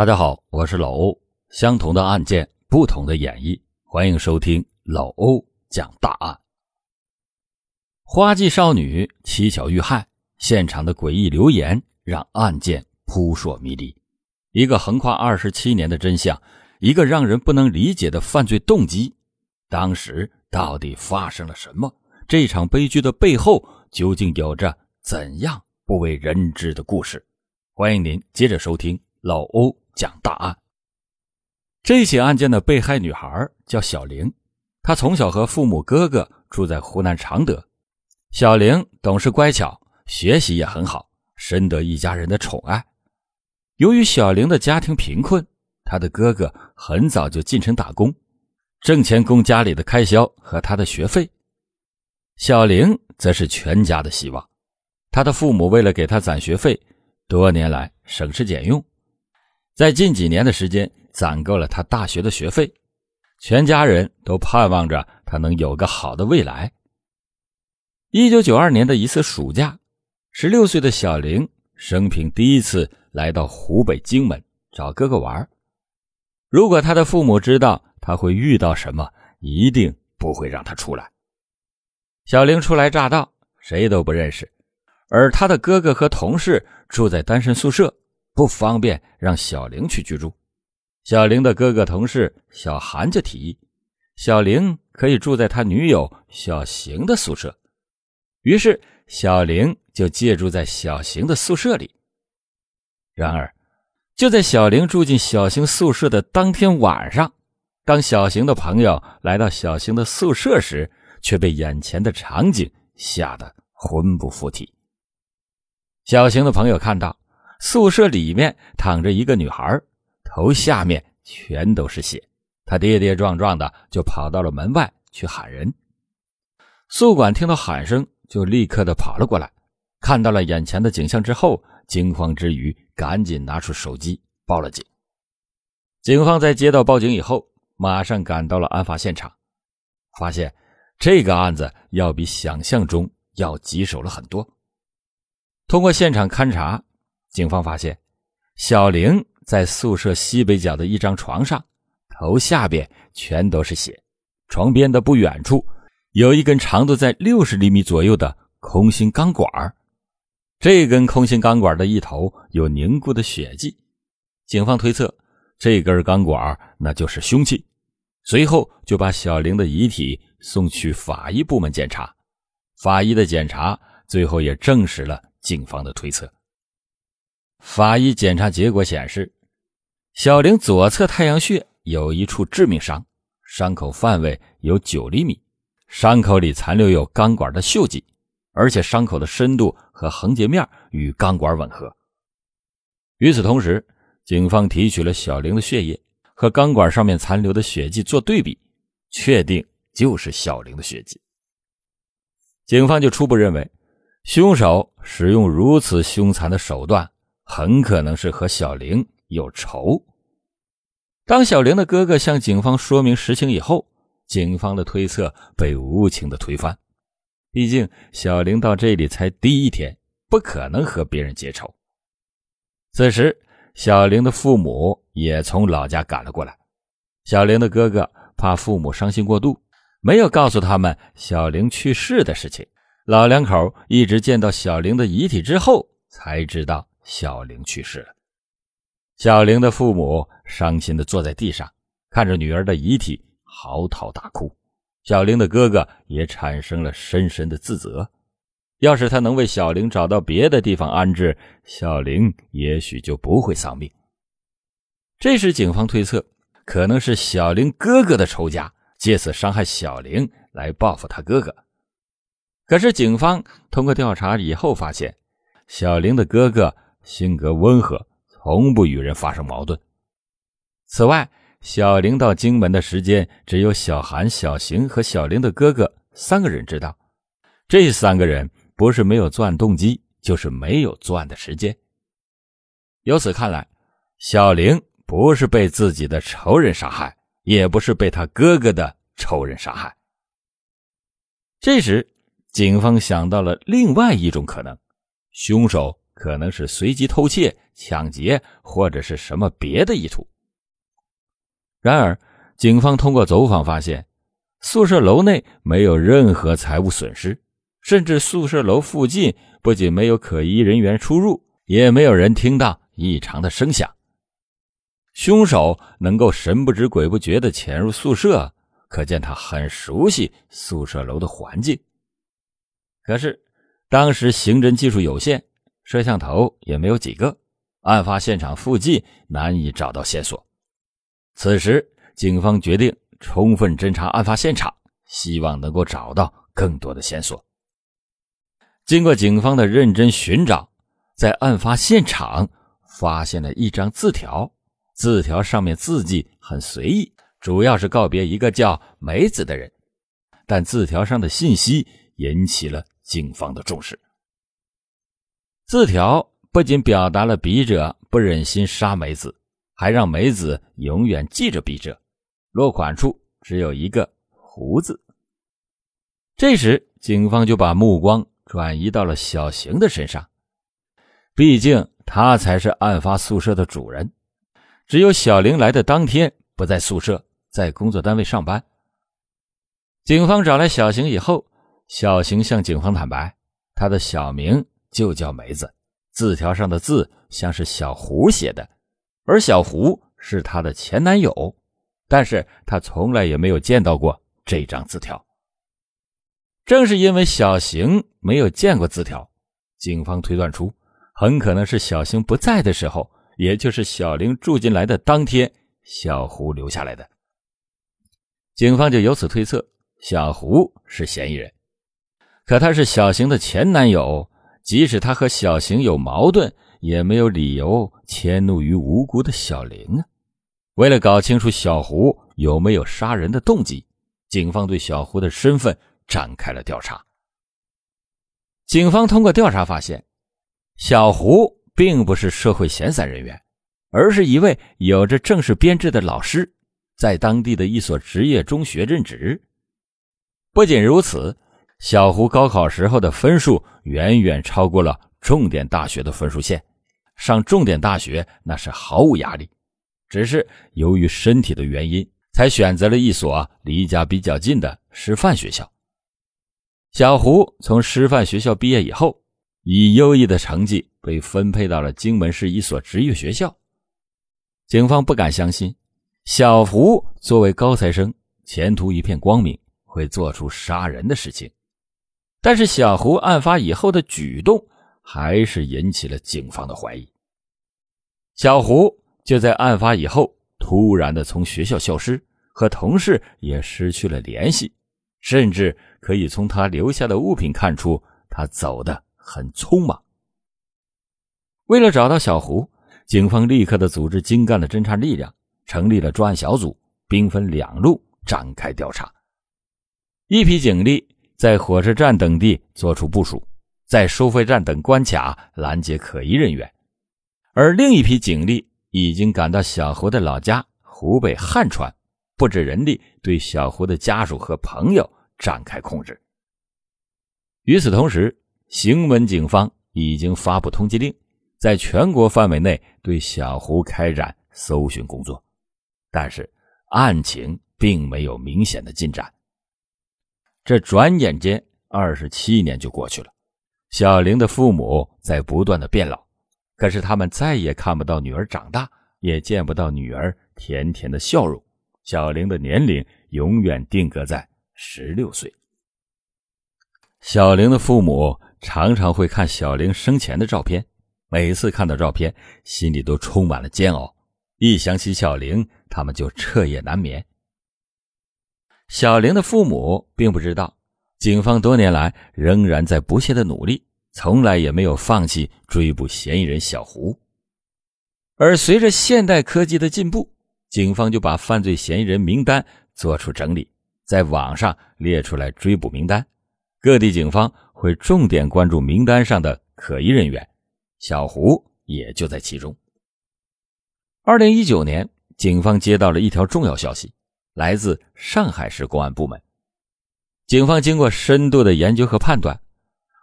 大家好，我是老欧。相同的案件，不同的演绎，欢迎收听老欧讲大案。花季少女蹊跷遇害，现场的诡异留言让案件扑朔迷离。一个横跨二十七年的真相，一个让人不能理解的犯罪动机，当时到底发生了什么？这场悲剧的背后究竟有着怎样不为人知的故事？欢迎您接着收听老欧。讲大案。这起案件的被害女孩叫小玲，她从小和父母、哥哥住在湖南常德。小玲懂事乖巧，学习也很好，深得一家人的宠爱。由于小玲的家庭贫困，她的哥哥很早就进城打工，挣钱供家里的开销和她的学费。小玲则是全家的希望，她的父母为了给她攒学费，多年来省吃俭用。在近几年的时间，攒够了他大学的学费，全家人都盼望着他能有个好的未来。一九九二年的一次暑假，十六岁的小玲生平第一次来到湖北荆门找哥哥玩。如果他的父母知道他会遇到什么，一定不会让他出来。小玲初来乍到，谁都不认识，而他的哥哥和同事住在单身宿舍。不方便让小玲去居住，小玲的哥哥同事小韩就提议，小玲可以住在他女友小邢的宿舍。于是小玲就借住在小邢的宿舍里。然而，就在小玲住进小邢宿舍的当天晚上，当小邢的朋友来到小邢的宿舍时，却被眼前的场景吓得魂不附体。小邢的朋友看到。宿舍里面躺着一个女孩，头下面全都是血。他跌跌撞撞的就跑到了门外去喊人。宿管听到喊声，就立刻的跑了过来，看到了眼前的景象之后，惊慌之余，赶紧拿出手机报了警。警方在接到报警以后，马上赶到了案发现场，发现这个案子要比想象中要棘手了很多。通过现场勘查。警方发现，小玲在宿舍西北角的一张床上，头下边全都是血。床边的不远处有一根长度在六十厘米左右的空心钢管这根空心钢管的一头有凝固的血迹。警方推测，这根钢管那就是凶器。随后就把小玲的遗体送去法医部门检查。法医的检查最后也证实了警方的推测。法医检查结果显示，小玲左侧太阳穴有一处致命伤，伤口范围有九厘米，伤口里残留有钢管的锈迹，而且伤口的深度和横截面与钢管吻合。与此同时，警方提取了小玲的血液和钢管上面残留的血迹做对比，确定就是小玲的血迹。警方就初步认为，凶手使用如此凶残的手段。很可能是和小玲有仇。当小玲的哥哥向警方说明实情以后，警方的推测被无情的推翻。毕竟小玲到这里才第一天，不可能和别人结仇。此时，小玲的父母也从老家赶了过来。小玲的哥哥怕父母伤心过度，没有告诉他们小玲去世的事情。老两口一直见到小玲的遗体之后，才知道。小玲去世了，小玲的父母伤心的坐在地上，看着女儿的遗体嚎啕大哭。小玲的哥哥也产生了深深的自责，要是他能为小玲找到别的地方安置，小玲也许就不会丧命。这时，警方推测可能是小玲哥哥的仇家，借此伤害小玲来报复他哥哥。可是，警方通过调查以后发现，小玲的哥哥。性格温和，从不与人发生矛盾。此外，小玲到荆门的时间只有小韩、小邢和小玲的哥哥三个人知道。这三个人不是没有作案动机，就是没有作案的时间。由此看来，小玲不是被自己的仇人杀害，也不是被他哥哥的仇人杀害。这时，警方想到了另外一种可能：凶手。可能是随机偷窃，抢劫或者是什么别的意图。然而，警方通过走访发现，宿舍楼内没有任何财物损失，甚至宿舍楼附近不仅没有可疑人员出入，也没有人听到异常的声响。凶手能够神不知鬼不觉地潜入宿舍，可见他很熟悉宿舍楼的环境。可是，当时刑侦技术有限，摄像头也没有几个，案发现场附近难以找到线索。此时，警方决定充分侦查案发现场，希望能够找到更多的线索。经过警方的认真寻找，在案发现场发现了一张字条。字条上面字迹很随意，主要是告别一个叫梅子的人。但字条上的信息引起了警方的重视。字条不仅表达了笔者不忍心杀梅子，还让梅子永远记着笔者。落款处只有一个“胡”字。这时，警方就把目光转移到了小邢的身上，毕竟他才是案发宿舍的主人。只有小玲来的当天不在宿舍，在工作单位上班。警方找来小邢以后，小邢向警方坦白，他的小名就叫梅子，字条上的字像是小胡写的，而小胡是她的前男友，但是她从来也没有见到过这张字条。正是因为小邢没有见过字条，警方推断出，很可能是小邢不在的时候。也就是小玲住进来的当天，小胡留下来的。警方就由此推测，小胡是嫌疑人。可他是小邢的前男友，即使他和小邢有矛盾，也没有理由迁怒于无辜的小玲啊。为了搞清楚小胡有没有杀人的动机，警方对小胡的身份展开了调查。警方通过调查发现，小胡。并不是社会闲散人员，而是一位有着正式编制的老师，在当地的一所职业中学任职。不仅如此，小胡高考时候的分数远远超过了重点大学的分数线，上重点大学那是毫无压力。只是由于身体的原因，才选择了一所离家比较近的师范学校。小胡从师范学校毕业以后。以优异的成绩被分配到了荆门市一所职业学校，警方不敢相信小胡作为高材生，前途一片光明，会做出杀人的事情。但是小胡案发以后的举动还是引起了警方的怀疑。小胡就在案发以后突然的从学校消失，和同事也失去了联系，甚至可以从他留下的物品看出他走的。很匆忙。为了找到小胡，警方立刻的组织精干的侦查力量，成立了专案小组，兵分两路展开调查。一批警力在火车站等地作出部署，在收费站等关卡拦截可疑人员；而另一批警力已经赶到小胡的老家湖北汉川，布置人力对小胡的家属和朋友展开控制。与此同时，邢文警方已经发布通缉令，在全国范围内对小胡开展搜寻工作，但是案情并没有明显的进展。这转眼间二十七年就过去了，小玲的父母在不断的变老，可是他们再也看不到女儿长大，也见不到女儿甜甜的笑容。小玲的年龄永远定格在十六岁。小玲的父母。常常会看小玲生前的照片，每次看到照片，心里都充满了煎熬。一想起小玲，他们就彻夜难眠。小玲的父母并不知道，警方多年来仍然在不懈的努力，从来也没有放弃追捕嫌疑人小胡。而随着现代科技的进步，警方就把犯罪嫌疑人名单做出整理，在网上列出来追捕名单，各地警方。会重点关注名单上的可疑人员，小胡也就在其中。二零一九年，警方接到了一条重要消息，来自上海市公安部门。警方经过深度的研究和判断，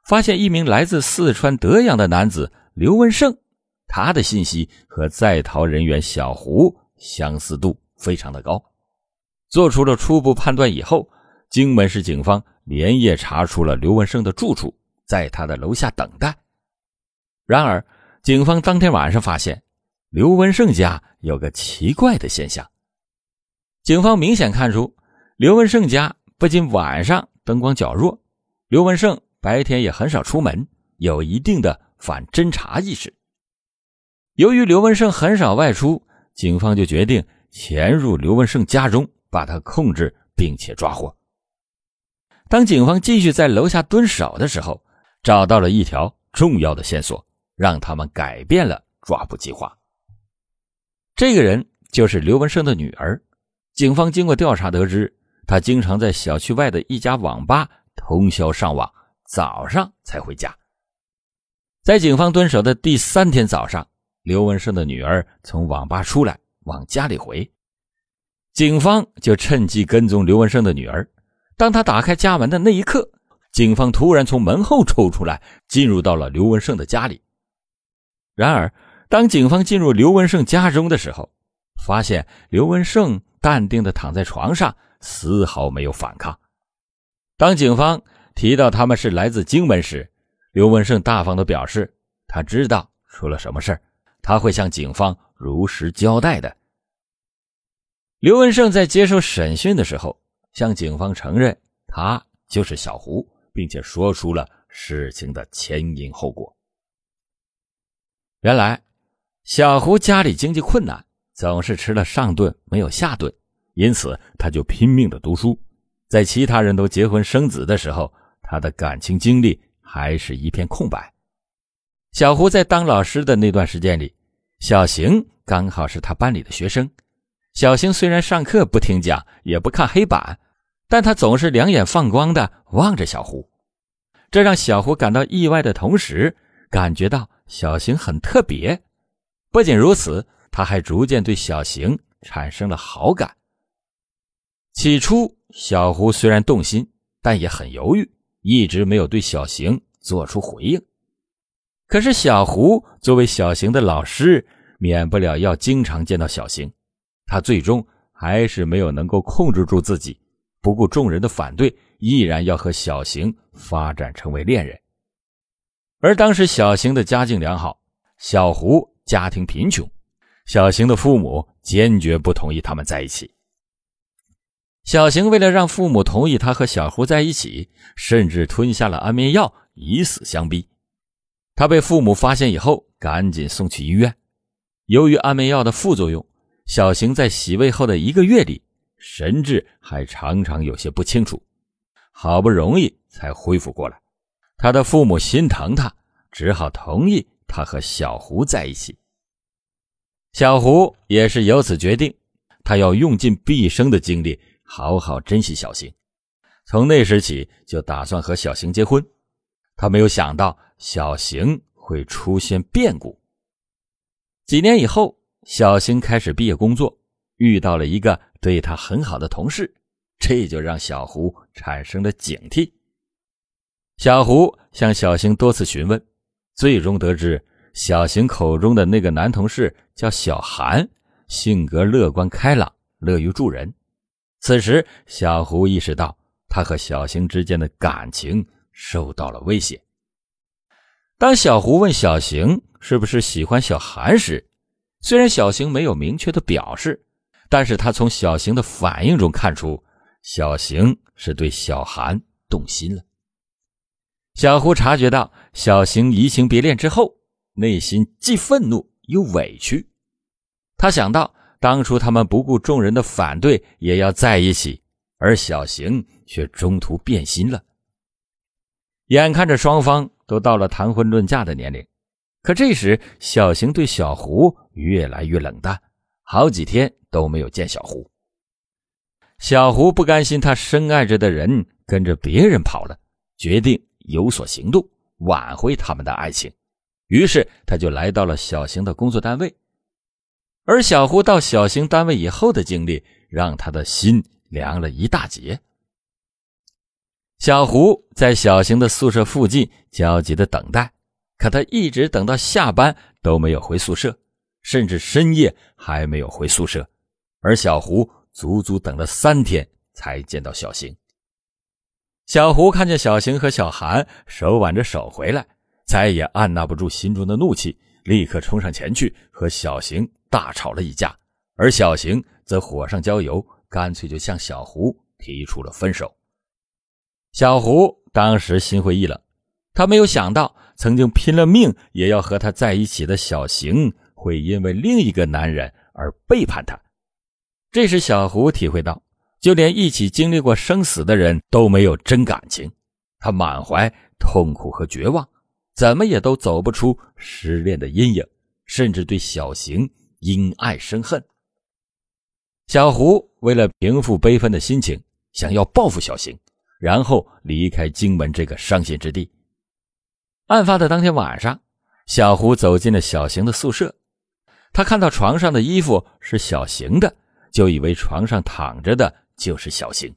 发现一名来自四川德阳的男子刘文胜，他的信息和在逃人员小胡相似度非常的高。做出了初步判断以后，荆门市警方连夜查出了刘文胜的住处，在他的楼下等待。然而，警方当天晚上发现，刘文胜家有个奇怪的现象。警方明显看出，刘文胜家不仅晚上灯光较弱，刘文胜白天也很少出门，有一定的反侦查意识。由于刘文胜很少外出，警方就决定潜入刘文胜家中。把他控制，并且抓获。当警方继续在楼下蹲守的时候，找到了一条重要的线索，让他们改变了抓捕计划。这个人就是刘文胜的女儿。警方经过调查得知，他经常在小区外的一家网吧通宵上网，早上才回家。在警方蹲守的第三天早上，刘文胜的女儿从网吧出来，往家里回。警方就趁机跟踪刘文胜的女儿。当他打开家门的那一刻，警方突然从门后抽出来，进入到了刘文胜的家里。然而，当警方进入刘文胜家中的时候，发现刘文胜淡定地躺在床上，丝毫没有反抗。当警方提到他们是来自荆门时，刘文胜大方地表示，他知道出了什么事他会向警方如实交代的。刘文胜在接受审讯的时候，向警方承认他就是小胡，并且说出了事情的前因后果。原来，小胡家里经济困难，总是吃了上顿没有下顿，因此他就拼命的读书。在其他人都结婚生子的时候，他的感情经历还是一片空白。小胡在当老师的那段时间里，小邢刚好是他班里的学生。小邢虽然上课不听讲，也不看黑板，但他总是两眼放光的望着小胡，这让小胡感到意外的同时，感觉到小邢很特别。不仅如此，他还逐渐对小邢产生了好感。起初，小胡虽然动心，但也很犹豫，一直没有对小邢做出回应。可是，小胡作为小邢的老师，免不了要经常见到小邢。他最终还是没有能够控制住自己，不顾众人的反对，毅然要和小邢发展成为恋人。而当时小邢的家境良好，小胡家庭贫穷，小邢的父母坚决不同意他们在一起。小邢为了让父母同意他和小胡在一起，甚至吞下了安眠药以死相逼。他被父母发现以后，赶紧送去医院。由于安眠药的副作用。小邢在洗胃后的一个月里，神志还常常有些不清楚，好不容易才恢复过来。他的父母心疼他，只好同意他和小胡在一起。小胡也是由此决定，他要用尽毕生的精力，好好珍惜小邢。从那时起，就打算和小邢结婚。他没有想到小邢会出现变故。几年以后。小邢开始毕业工作，遇到了一个对他很好的同事，这就让小胡产生了警惕。小胡向小邢多次询问，最终得知小邢口中的那个男同事叫小韩，性格乐观开朗，乐于助人。此时，小胡意识到他和小邢之间的感情受到了威胁。当小胡问小邢是不是喜欢小韩时，虽然小邢没有明确的表示，但是他从小邢的反应中看出，小邢是对小韩动心了。小胡察觉到小邢移情别恋之后，内心既愤怒又委屈。他想到当初他们不顾众人的反对也要在一起，而小邢却中途变心了。眼看着双方都到了谈婚论嫁的年龄。可这时，小邢对小胡越来越冷淡，好几天都没有见小胡。小胡不甘心他深爱着的人跟着别人跑了，决定有所行动，挽回他们的爱情。于是，他就来到了小邢的工作单位。而小胡到小邢单位以后的经历，让他的心凉了一大截。小胡在小邢的宿舍附近焦急的等待。可他一直等到下班都没有回宿舍，甚至深夜还没有回宿舍，而小胡足足等了三天才见到小邢。小胡看见小邢和小韩手挽着手回来，再也按捺不住心中的怒气，立刻冲上前去和小邢大吵了一架，而小邢则火上浇油，干脆就向小胡提出了分手。小胡当时心灰意冷，他没有想到。曾经拼了命也要和他在一起的小邢，会因为另一个男人而背叛他。这时，小胡体会到，就连一起经历过生死的人都没有真感情。他满怀痛苦和绝望，怎么也都走不出失恋的阴影，甚至对小邢因爱生恨。小胡为了平复悲愤的心情，想要报复小邢，然后离开荆门这个伤心之地。案发的当天晚上，小胡走进了小邢的宿舍。他看到床上的衣服是小邢的，就以为床上躺着的就是小邢。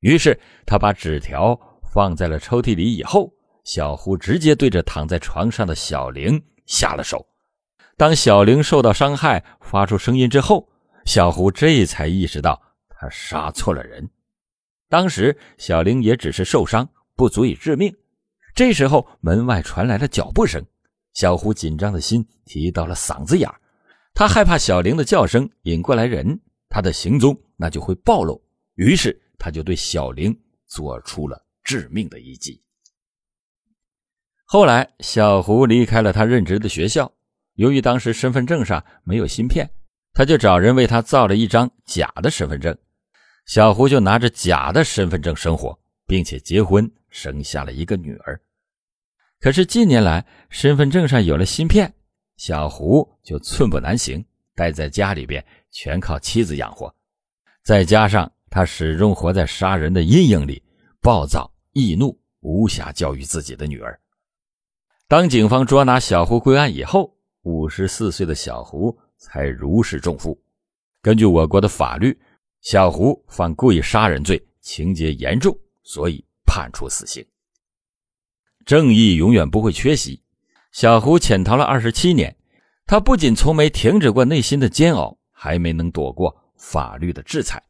于是他把纸条放在了抽屉里。以后，小胡直接对着躺在床上的小玲下了手。当小玲受到伤害，发出声音之后，小胡这才意识到他杀错了人。当时小玲也只是受伤，不足以致命。这时候，门外传来了脚步声，小胡紧张的心提到了嗓子眼他害怕小玲的叫声引过来人，他的行踪那就会暴露。于是，他就对小玲做出了致命的一击。后来，小胡离开了他任职的学校，由于当时身份证上没有芯片，他就找人为他造了一张假的身份证。小胡就拿着假的身份证生活，并且结婚，生下了一个女儿。可是近年来，身份证上有了芯片，小胡就寸步难行，待在家里边全靠妻子养活。再加上他始终活在杀人的阴影里，暴躁易怒，无暇教育自己的女儿。当警方捉拿小胡归案以后，五十四岁的小胡才如释重负。根据我国的法律，小胡犯故意杀人罪，情节严重，所以判处死刑。正义永远不会缺席。小胡潜逃了二十七年，他不仅从没停止过内心的煎熬，还没能躲过法律的制裁。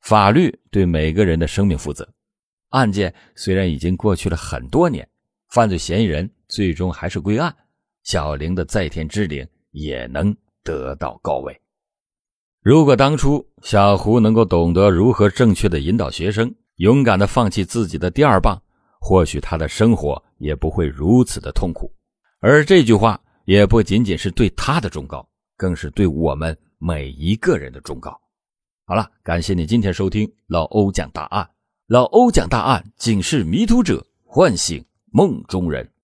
法律对每个人的生命负责。案件虽然已经过去了很多年，犯罪嫌疑人最终还是归案，小玲的在天之灵也能得到告慰。如果当初小胡能够懂得如何正确的引导学生，勇敢的放弃自己的第二棒。或许他的生活也不会如此的痛苦，而这句话也不仅仅是对他的忠告，更是对我们每一个人的忠告。好了，感谢你今天收听老欧讲大案，老欧讲大案，警示迷途者，唤醒梦中人。